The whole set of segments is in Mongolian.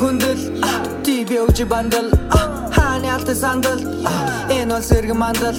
хүндэл би өвж бандал хааны алт сандал энэ бол сэрэг мандал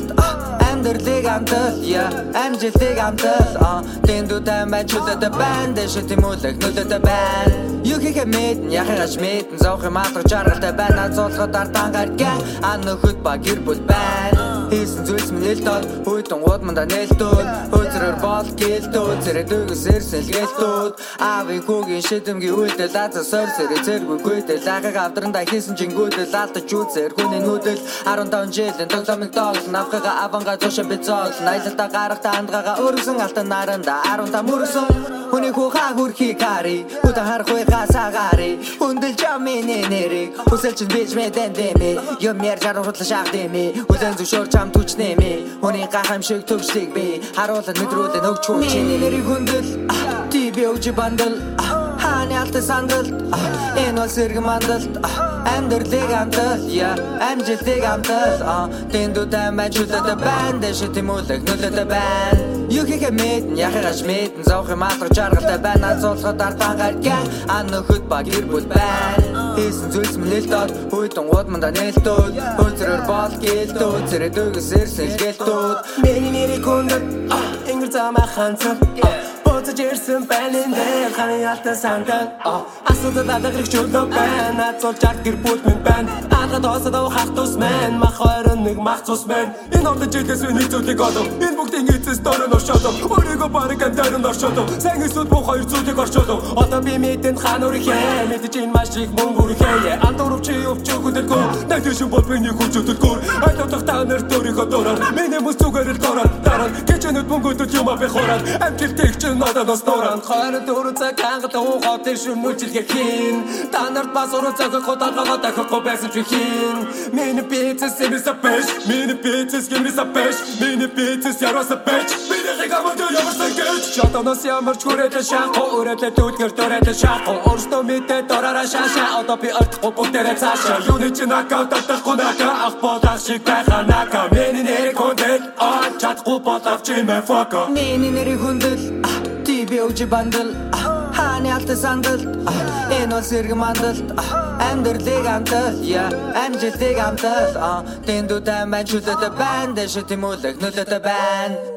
амьдралыг амтал я амжилтыг амтал тэндүүтэй байж хүлээдэ байн дэш тэмүүлэг нүлэдэ байн юу хийхэ мэдэн яхагаш мэдэн зовх юм алга жаргалтай байна цолгод артан гарган ан нөхөд ба гэр бүл байна Хийсэн зүйлс минь ил доо Хүйдэн гууд манда нээлтүүд Хөөцрөр бол гэлтүүд Зэрэг дөгөс эрсэл гэлтүүд Аавын хүүгийн шидэмгийн үйлдэл Аза сор сэрэ зэргүй гүйдэл. Ахыг авдранда хийсэн жингүүдэл Алдаж үзэр хүний нүүдэл 15 жилийн тогломыг доол Навхага аванга цуша бицол Найлалта гарахта андгага өргсөн алтан наранда. 15 мөрсөн Хүний хүүхаа хүрхий кари харах вэ гасагари Хүндэл жамины нэрийг Хүсэлчин бич мэдэн дэмэ Юм яр жаруу хутлаш ах дэмэ Хүлэн зөвшөөр чам түчнэмэ Хүний гахамшиг төвшлиг би Харуулан мэдрүүлэн өгч хүү Чиний нэрийг хүндэл Ти би өгж бандал Хааны алт сандал Энэ бол сэрэг мандалт Амьдралыг амтал Я амжилтыг амтал Тэндүүдэн байж хүлээдэ байна Дэш тэмүүлэг нүлэдэ байна Юу хийхэ мэдэн яхагаш мэдэн Зовх юм алга жаргалтай байна Зулхад артан гарган Ан нөхөд ба гэр бүл байна Хийсэн зүйлс минь нэлтод Хүйдэн гууд манда нээлтүүд Хөлзрөр бол гэлтүүд Зэрэг дөгөс эрсэн гэлтүүд Миний нэрийг хүндэн Ингэр замаа ханцан Буцаж ирсэн байна энэ дээр ханы ялтай сандал Асуудал адаграх чөлөө байна. Зулж арт гэр бүл минь байна. Алга тоосод ав хах тус мэн. Мах ойрон нэг мах цус мэн. Энэ ордон жилээс миний зүйлийг олов. Энэ бүгдийн эцэс дөрөн оршоодов. Өөрийгөө барыг андарын оршоодов. Сайн эсүүд бүх хоёр зүйлийг оршоодов. Одоо би мэдэнд хаан үрхээ Мэдэж энэ маш их мөнгө үрхээ Андуурв чи өвч өгдөлгөө Найдашин бол миний хүч өдөлгөө Айд утах та нар төрийнхөө дураар. Миний мөс зүгээр л дураар. Дараа Гэчэнэд мөнгөдөд юм авах хораад Амжилтыг чинь надад сторон. Хоёр дөрөв цаг хангат уухад шүмүжилгээ хийн Та нарт бас уруу цаг хоталгаа дахихгүй байсан чи хийн Миний бицэс эмэсэ бэш. Миний бицэс гэмэсэ бэш. Миний бицэс ярваса бэш Миний хэгамад яварсан гэж. Шатанаас ямарч хүрээдэ шахо Үрээдэ түлгэр дөрөөдэ шахо Өөртөө мэдээ дораараа шаша Одоо би ортохгүй бүгдээрээ цаашаа. Юуны чи нокаут атахгүй нака Ах болах шиг байха нака Миний нэрийг хүндэл. Аа чадахгүй болов чи мэ фоко. Миний нэрийг хүндэл би өвж бандал Хааны алт сандал Энэ бол сэрэг мандалт Амьдралыг амтал Я амжилтыг амтал Тэндүүдэн байж хүлээдэ байна Дэш тэмүүлэг нүлэдэ байна